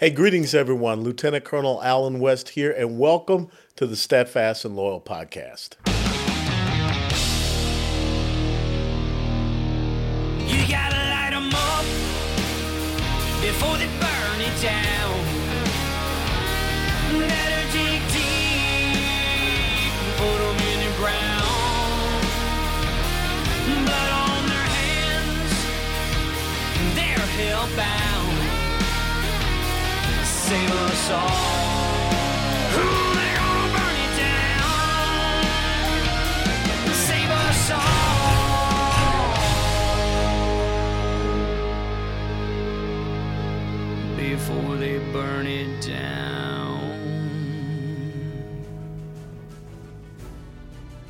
Hey, greetings, everyone. Lieutenant Colonel Allen West here, and welcome to the Steadfast and Loyal podcast. You gotta light them up before they burn it down. Save us all. Before they burn it down.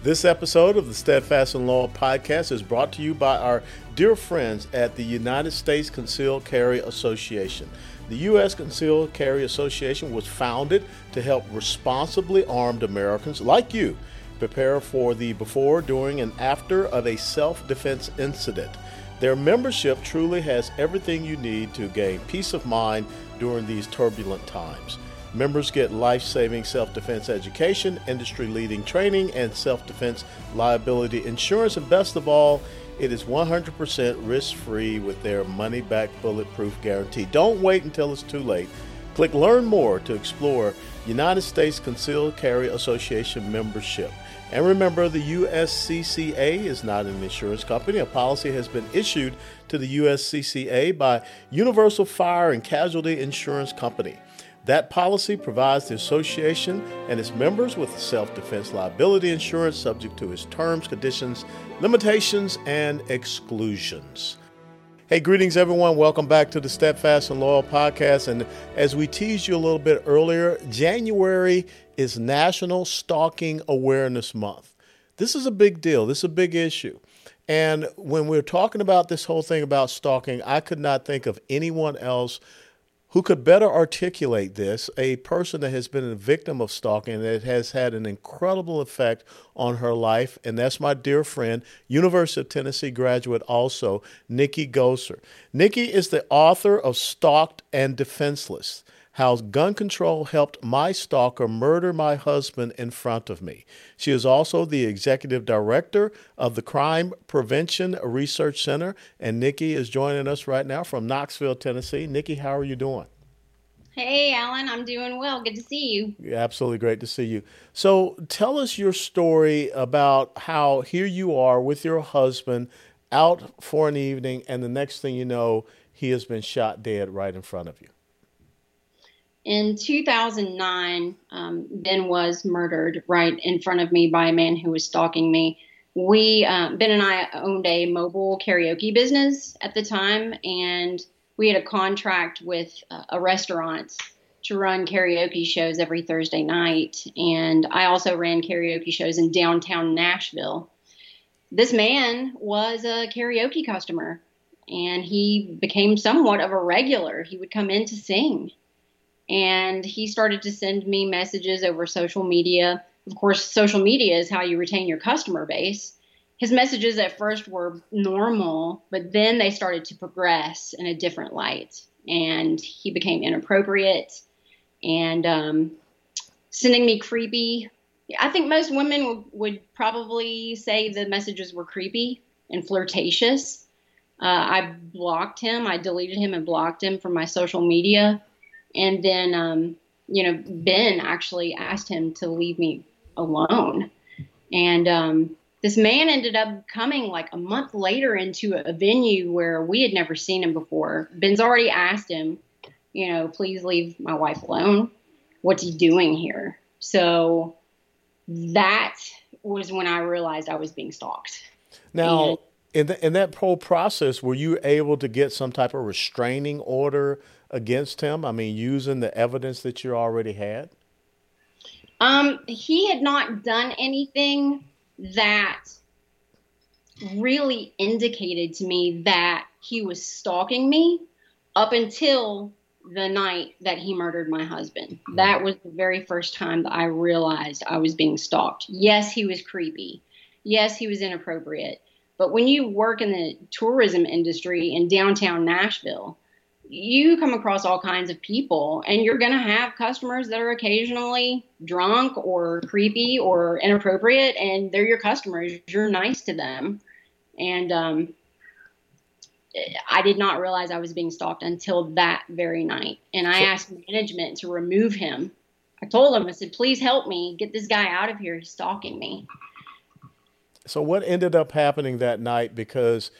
This episode of the Steadfast and Loyal podcast is brought to you by our dear friends at the United States Concealed Carry Association. The U.S. Concealed Carry Association was founded to help responsibly armed Americans like you prepare for the before, during, and after of a self defense incident. Their membership truly has everything you need to gain peace of mind during these turbulent times. Members get life saving self defense education, industry leading training, and self defense liability insurance, and best of all, it is 100% risk free with their money back bulletproof guarantee. Don't wait until it's too late. Click Learn More to explore United States Concealed Carry Association membership. And remember, the USCCA is not an insurance company. A policy has been issued to the USCCA by Universal Fire and Casualty Insurance Company. That policy provides the association and its members with self defense liability insurance subject to its terms, conditions, limitations, and exclusions. Hey, greetings, everyone. Welcome back to the Steadfast and Loyal podcast. And as we teased you a little bit earlier, January is National Stalking Awareness Month. This is a big deal, this is a big issue. And when we're talking about this whole thing about stalking, I could not think of anyone else who could better articulate this, a person that has been a victim of stalking that has had an incredible effect on her life, and that's my dear friend, University of Tennessee graduate also, Nikki Goeser. Nikki is the author of Stalked and Defenseless how gun control helped my stalker murder my husband in front of me. She is also the executive director of the Crime Prevention Research Center, and Nikki is joining us right now from Knoxville, Tennessee. Nikki, how are you doing? Hey, Allen, I'm doing well. Good to see you. Absolutely great to see you. So, tell us your story about how here you are with your husband out for an evening, and the next thing you know, he has been shot dead right in front of you. In 2009, um, Ben was murdered right in front of me by a man who was stalking me. We, uh, Ben and I owned a mobile karaoke business at the time, and we had a contract with uh, a restaurant to run karaoke shows every Thursday night. And I also ran karaoke shows in downtown Nashville. This man was a karaoke customer, and he became somewhat of a regular. He would come in to sing and he started to send me messages over social media. Of course, social media is how you retain your customer base. His messages at first were normal, but then they started to progress in a different light, and he became inappropriate and um, sending me creepy. I think most women w- would probably say the messages were creepy and flirtatious. Uh, I blocked him. I deleted him and blocked him from my social media and then, um, you know, Ben actually asked him to leave me alone. And um, this man ended up coming like a month later into a venue where we had never seen him before. Ben's already asked him, you know, please leave my wife alone. What's he doing here? So that was when I realized I was being stalked. Now, and, in, the, in that whole process, were you able to get some type of restraining order against him? I mean, using the evidence that you already had? Um, he had not done anything that really indicated to me that he was stalking me up until the night that he murdered my husband. That was the very first time that I realized I was being stalked. Yes, he was creepy. Yes, he was inappropriate. But when you work in the tourism industry in downtown Nashville, you come across all kinds of people and you're going to have customers that are occasionally drunk or creepy or inappropriate and they're your customers. You're nice to them. And um, i did not realize i was being stalked until that very night. And i asked management to remove him. I told them i said please help me get this guy out of here. He's stalking me. So what ended up happening that night? Because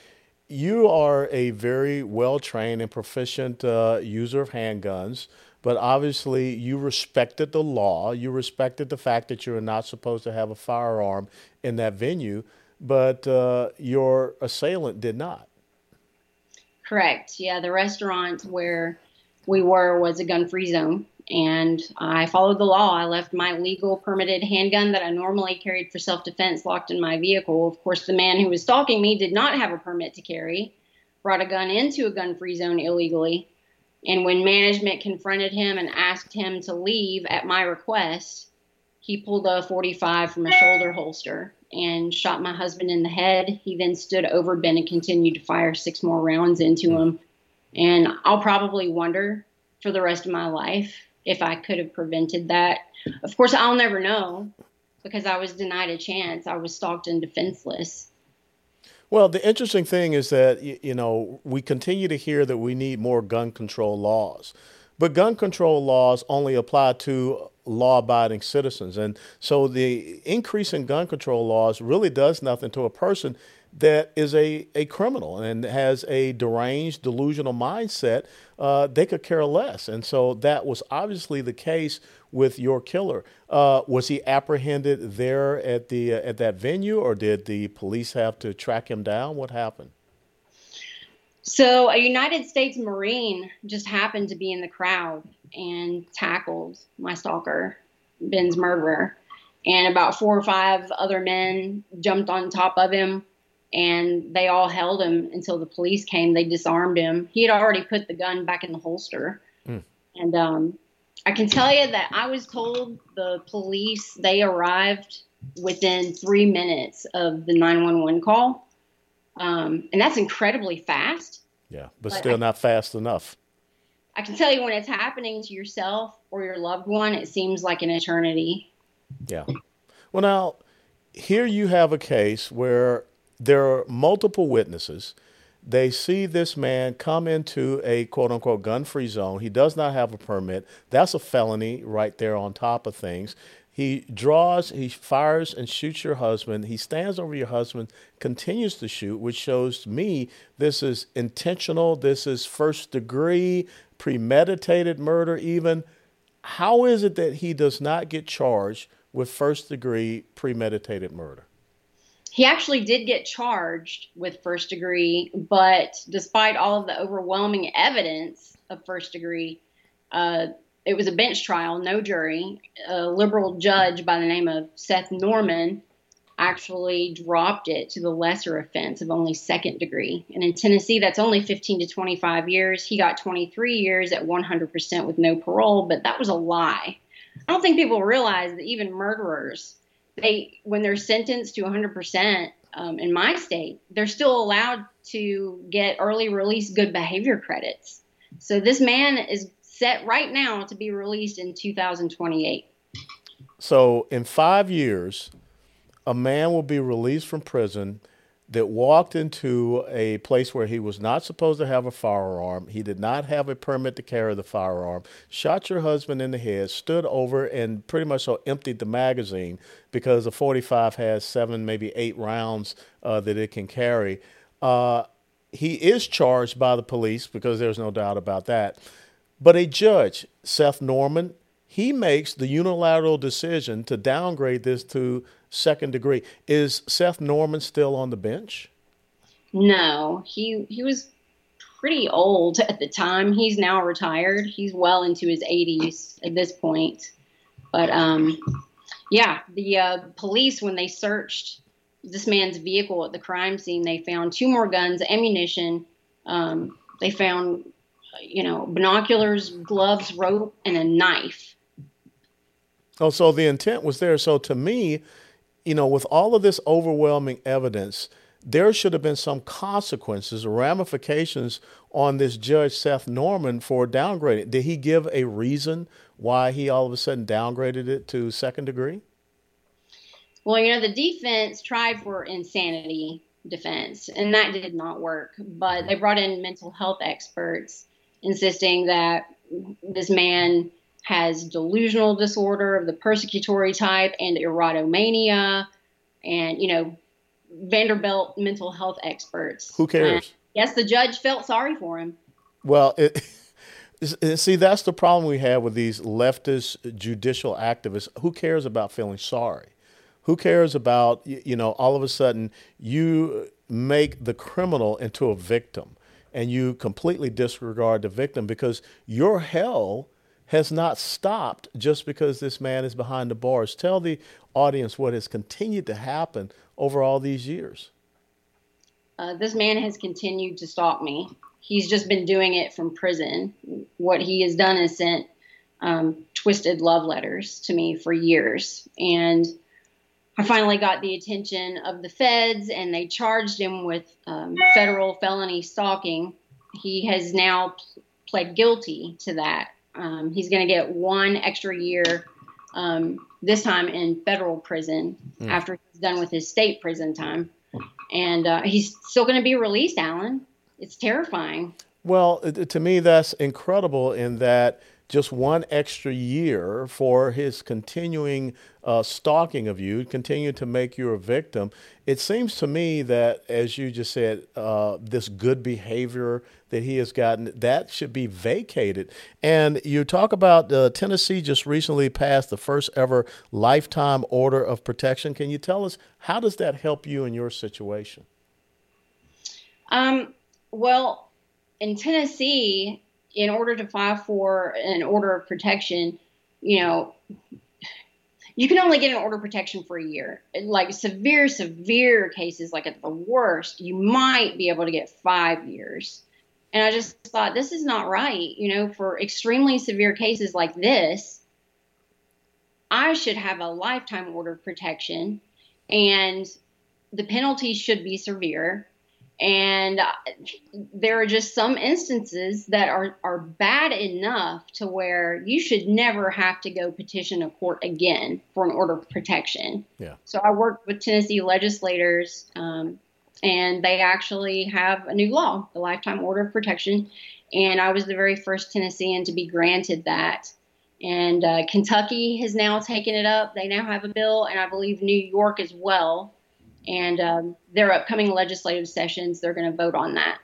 you are a very well trained and proficient uh, user of handguns, but obviously you respected the law. You respected the fact that you are not supposed to have a firearm in that venue, but uh, your assailant did not. Correct. Yeah, the restaurant where we were was a gun free zone and I followed the law. I left my legal permitted handgun that I normally carried for self defense locked in my vehicle. Of course, the man who was stalking me did not have a permit to carry, brought a gun into a gun free zone illegally. And when management confronted him and asked him to leave at my request, he pulled a 45 from a shoulder holster and shot my husband in the head. He then stood over Ben and continued to fire six more rounds into him. And I'll probably wonder for the rest of my life if I could have prevented that. Of course, I'll never know because I was denied a chance. I was stalked and defenseless. Well, the interesting thing is that, you know, we continue to hear that we need more gun control laws. But gun control laws only apply to law abiding citizens. And so the increase in gun control laws really does nothing to a person that is a, a criminal and has a deranged, delusional mindset, uh, they could care less. And so that was obviously the case with your killer. Uh, was he apprehended there at the uh, at that venue, or did the police have to track him down? What happened? So a United States Marine just happened to be in the crowd and tackled my stalker, Ben's murderer. And about four or five other men jumped on top of him, and they all held him until the police came. They disarmed him. He had already put the gun back in the holster. Mm. And um, I can tell you that I was told the police they arrived within three minutes of the 911 call. Um, and that's incredibly fast. Yeah, but, but still I, not fast enough. I can tell you when it's happening to yourself or your loved one, it seems like an eternity. Yeah. Well, now, here you have a case where there are multiple witnesses. They see this man come into a quote unquote gun free zone. He does not have a permit. That's a felony right there on top of things. He draws, he fires and shoots your husband. He stands over your husband, continues to shoot, which shows me this is intentional. This is first degree, premeditated murder, even. How is it that he does not get charged with first degree premeditated murder? He actually did get charged with first degree, but despite all of the overwhelming evidence of first degree, uh, it was a bench trial, no jury. A liberal judge by the name of Seth Norman actually dropped it to the lesser offense of only second degree. And in Tennessee, that's only 15 to 25 years. He got 23 years at 100% with no parole, but that was a lie. I don't think people realize that even murderers they when they're sentenced to 100% um, in my state, they're still allowed to get early release good behavior credits. So this man is set right now to be released in 2028. So in five years, a man will be released from prison that walked into a place where he was not supposed to have a firearm. He did not have a permit to carry the firearm, shot your husband in the head, stood over and pretty much so emptied the magazine because the 45 has seven, maybe eight rounds uh, that it can carry. Uh, he is charged by the police because there's no doubt about that. But a judge, Seth Norman, he makes the unilateral decision to downgrade this to second degree. Is Seth Norman still on the bench? No, he he was pretty old at the time. He's now retired. He's well into his 80s at this point. But um, yeah, the uh, police when they searched this man's vehicle at the crime scene, they found two more guns, ammunition. Um, they found, you know, binoculars, gloves, rope, and a knife. Oh, so the intent was there. So to me, you know, with all of this overwhelming evidence, there should have been some consequences ramifications on this judge Seth Norman for downgrading. Did he give a reason why he all of a sudden downgraded it to second degree? Well, you know, the defense tried for insanity defense, and that did not work. But they brought in mental health experts, insisting that this man has delusional disorder of the persecutory type and erotomania, and you know, Vanderbilt mental health experts. Who cares? Yes, the judge felt sorry for him. Well, it, see, that's the problem we have with these leftist judicial activists. Who cares about feeling sorry? Who cares about, you know, all of a sudden you make the criminal into a victim and you completely disregard the victim because your hell has not stopped just because this man is behind the bars. Tell the audience what has continued to happen over all these years. Uh, this man has continued to stalk me. He's just been doing it from prison. What he has done is sent um, twisted love letters to me for years. And I finally got the attention of the feds, and they charged him with um, federal felony stalking. He has now pled guilty to that. Um, he's going to get one extra year, um, this time in federal prison mm. after he's done with his state prison time. And uh, he's still going to be released, Allen. It's terrifying. Well, to me, that's incredible in that just one extra year for his continuing uh, stalking of you, continue to make you a victim. It seems to me that, as you just said, uh, this good behavior that he has gotten, that should be vacated. And you talk about uh, Tennessee just recently passed the first ever lifetime order of protection. Can you tell us how does that help you in your situation? Um, well, in Tennessee, in order to file for an order of protection, you know, you can only get an order of protection for a year. Like severe, severe cases, like at the worst, you might be able to get five years. And I just thought this is not right. You know, for extremely severe cases like this, I should have a lifetime order of protection, and the penalties should be severe. And there are just some instances that are, are bad enough to where you should never have to go petition a court again for an order of protection. Yeah. So I worked with Tennessee legislators, um, and they actually have a new law, the lifetime order of protection. And I was the very first Tennessean to be granted that. And uh, Kentucky has now taken it up. They now have a bill, and I believe New York as well and um, their upcoming legislative sessions, they're going to vote on that.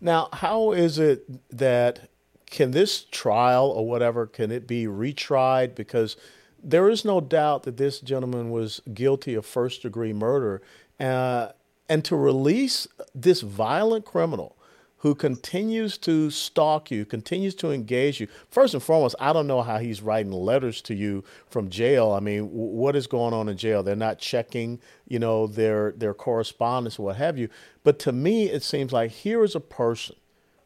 Now, how is it that can this trial or whatever can it be retried because there is no doubt that this gentleman was guilty of first degree murder uh, and to release this violent criminal who continues to stalk you, continues to engage you. First and foremost, I don't know how he's writing letters to you from jail. I mean, w- what is going on in jail? They're not checking, you know, their their correspondence or what have you. But to me, it seems like here is a person,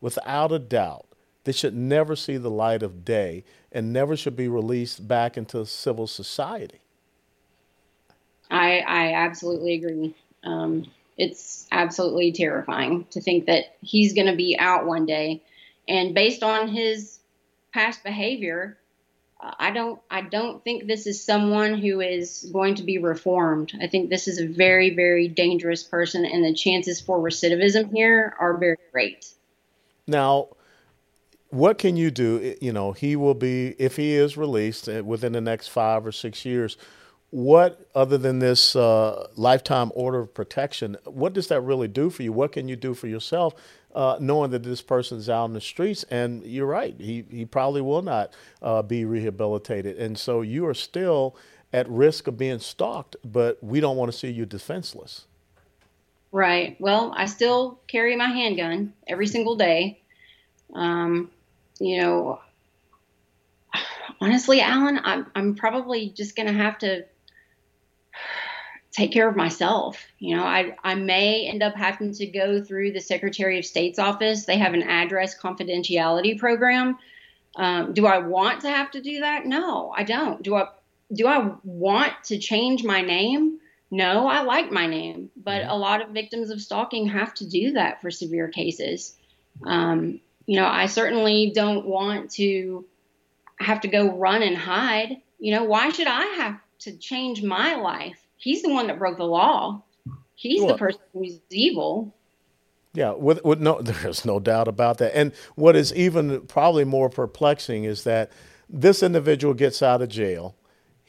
without a doubt, that should never see the light of day and never should be released back into civil society. I I absolutely agree. Um, it's absolutely terrifying to think that he's going to be out one day. And based on his past behavior, I don't I don't think this is someone who is going to be reformed. I think this is a very very dangerous person and the chances for recidivism here are very great. Now, what can you do? You know, he will be if he is released uh, within the next 5 or 6 years what other than this uh, lifetime order of protection what does that really do for you? What can you do for yourself uh, knowing that this person is out in the streets? And you're right he, he probably will not uh, be rehabilitated. And so you are still at risk of being stalked but we don't want to see you defenseless. Right. Well i still carry my handgun every single day. Um, you know honestly allen i'm, I'm probably just going to have to take care of myself. You know, I, I may end up having to go through the Secretary of State's office. They have an address confidentiality program. Um, do I want to have to do that? No, I don't. Do I do I want to change my name no, I like my name, but a lot of victims of stalking have to do that for severe cases. Um, you know, I certainly don't want to have to go run and hide. You know, why should I have to change my life? He's the one that broke the law. He's well, the person who's evil. Yeah, with, with no, there's no doubt about that. And what is even probably more perplexing is that this individual gets out of jail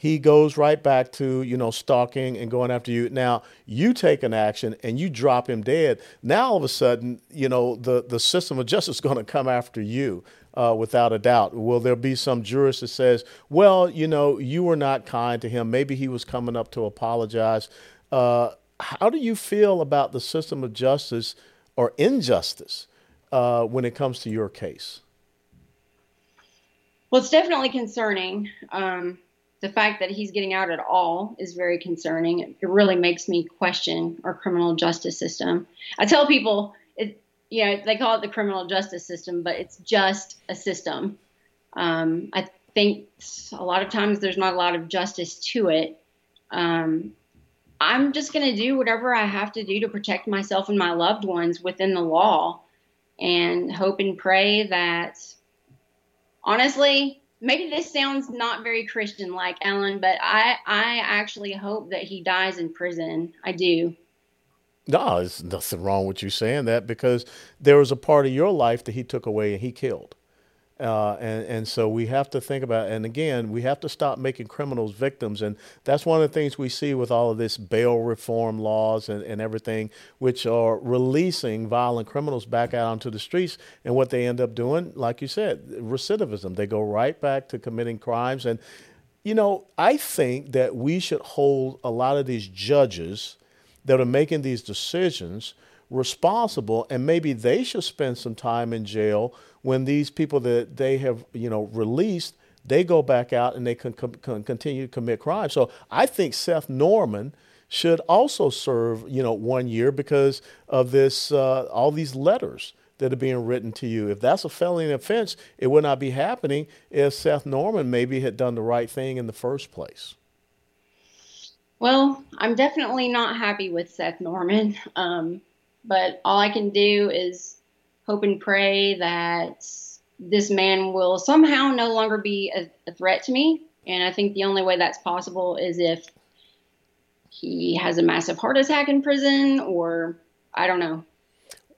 he goes right back to you know stalking and going after you now you take an action and you drop him dead now all of a sudden you know the the system of justice is going to come after you uh, without a doubt. Will there be some jurist that says well you know you were not kind to him. Maybe he was coming up to apologize. Uh, how do you feel about the system of justice or injustice uh, when it comes to your case? Well it's definitely concerning. Um, the fact that he's getting out at all is very concerning. It, really makes me question our criminal justice system. I tell people, you know, they call it the criminal justice system, but it's just a system. Um, I think a lot of times there's not a lot of justice to it. Um, I'm just going to do whatever I have to do to protect myself and my loved ones within the law and hope and pray that honestly, maybe this sounds not very Christian like Allen, but I I actually hope that he dies in prison. I do. No, there's nothing wrong with you saying that because there was a part of your life that he took away and he killed. Uh, and, and so we have to think about, and again, we have to stop making criminals victims. And that's one of the things we see with all of this bail reform laws and, and everything, which are releasing violent criminals back out onto the streets. And what they end up doing, like you said, recidivism. They go right back to committing crimes. And, you know, I think that we should hold a lot of these judges that are making these decisions responsible, and maybe they should spend some time in jail when these people that they have, you know, released, they go back out and they can, continue to commit crimes. So I think Seth Norman should also serve, you know, one year because of this, uh, all these letters that are being written to you. If that's a felony offense, it would not be happening if Seth Norman maybe had done the right thing in the first place. Well, I'm definitely not happy with Seth Norman. Um, but all I can do is hope and pray that this man will somehow no longer be a, a threat to me. And I think the only way that's possible is if he has a massive heart attack in prison or I don't know.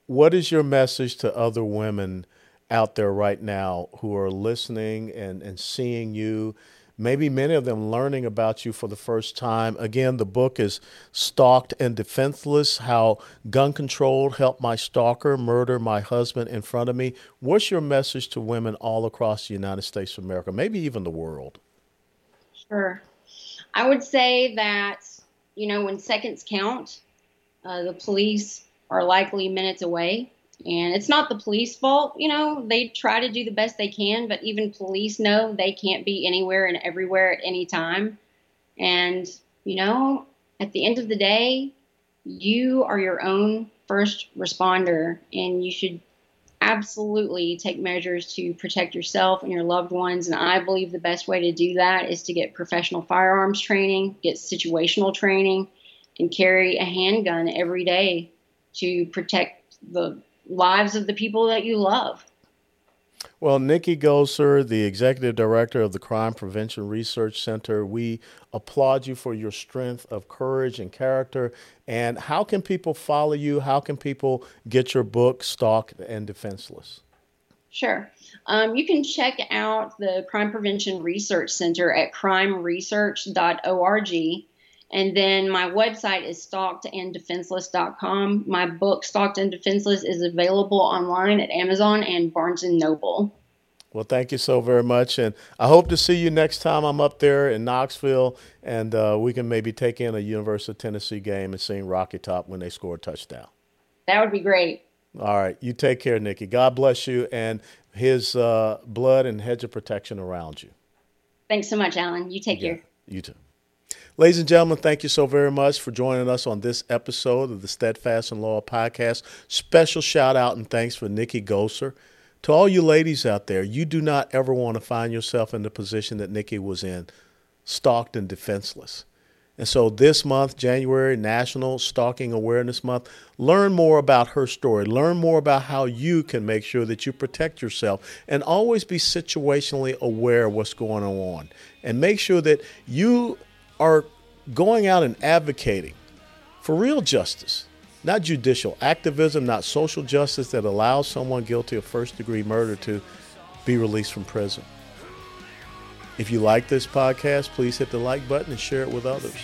What is your message to other women out there right now who are listening and, and seeing you maybe many of them learning about you for the first time. Again, the book is Stalked and Defenseless How Gun Control Helped My Stalker Murder My Husband in Front of Me. What's your message to women all across the United States of America, maybe even the world? Sure. I would say that, you know, when seconds count, uh, the police are likely minutes away. And it's not the police fault, you know, they try to do the best they can, but even police know they can't be anywhere and everywhere at any time. And, you know, at the end of the day, you are your own first responder and you should absolutely take measures to protect yourself and your loved ones. And I believe the best way to do that is to get professional firearms training, get situational training, and carry a handgun every day to protect the lives of the people that you love. Well, Nikki Goeser, the executive director of the Crime Prevention Research Center, we applaud you for your strength of courage and character. And how can people follow you? How can people get your book, Stalked and Defenseless? Sure. Um, you can check out the Crime Prevention Research Center at crimeresearch.org. And then my website is stalkedanddefenseless.com. My book, Stalked and Defenseless, is available online at Amazon and Barnes and Noble. Well, thank you so very much. And I hope to see you next time I'm up there in Knoxville and uh, we can maybe take in a University of Tennessee game and sing Rocky Top when they score a touchdown. That would be great. All right. You take care, Nikki. God bless you and his uh, blood and hedge of protection around you. Thanks so much, Allen. You take yeah, care. You too. Ladies and gentlemen, thank you so very much for joining us on this episode of the Steadfast and Loyal podcast. Special shout out and thanks for Nikki Goeser. To all you ladies out there, you do not ever want to find yourself in the position that Nikki was in, stalked and defenseless. And so this month, January, National Stalking Awareness Month, learn more about her story. Learn more about how you can make sure that you protect yourself and always be situationally aware of what's going on. And make sure that you are going out and advocating for real justice, not judicial activism, not social justice that allows someone guilty of first degree murder to be released from prison. If you like this podcast, please hit the like button and share it with others.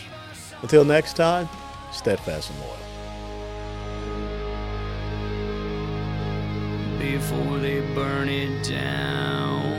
Until next time, steadfast and loyal. Before they burn it down.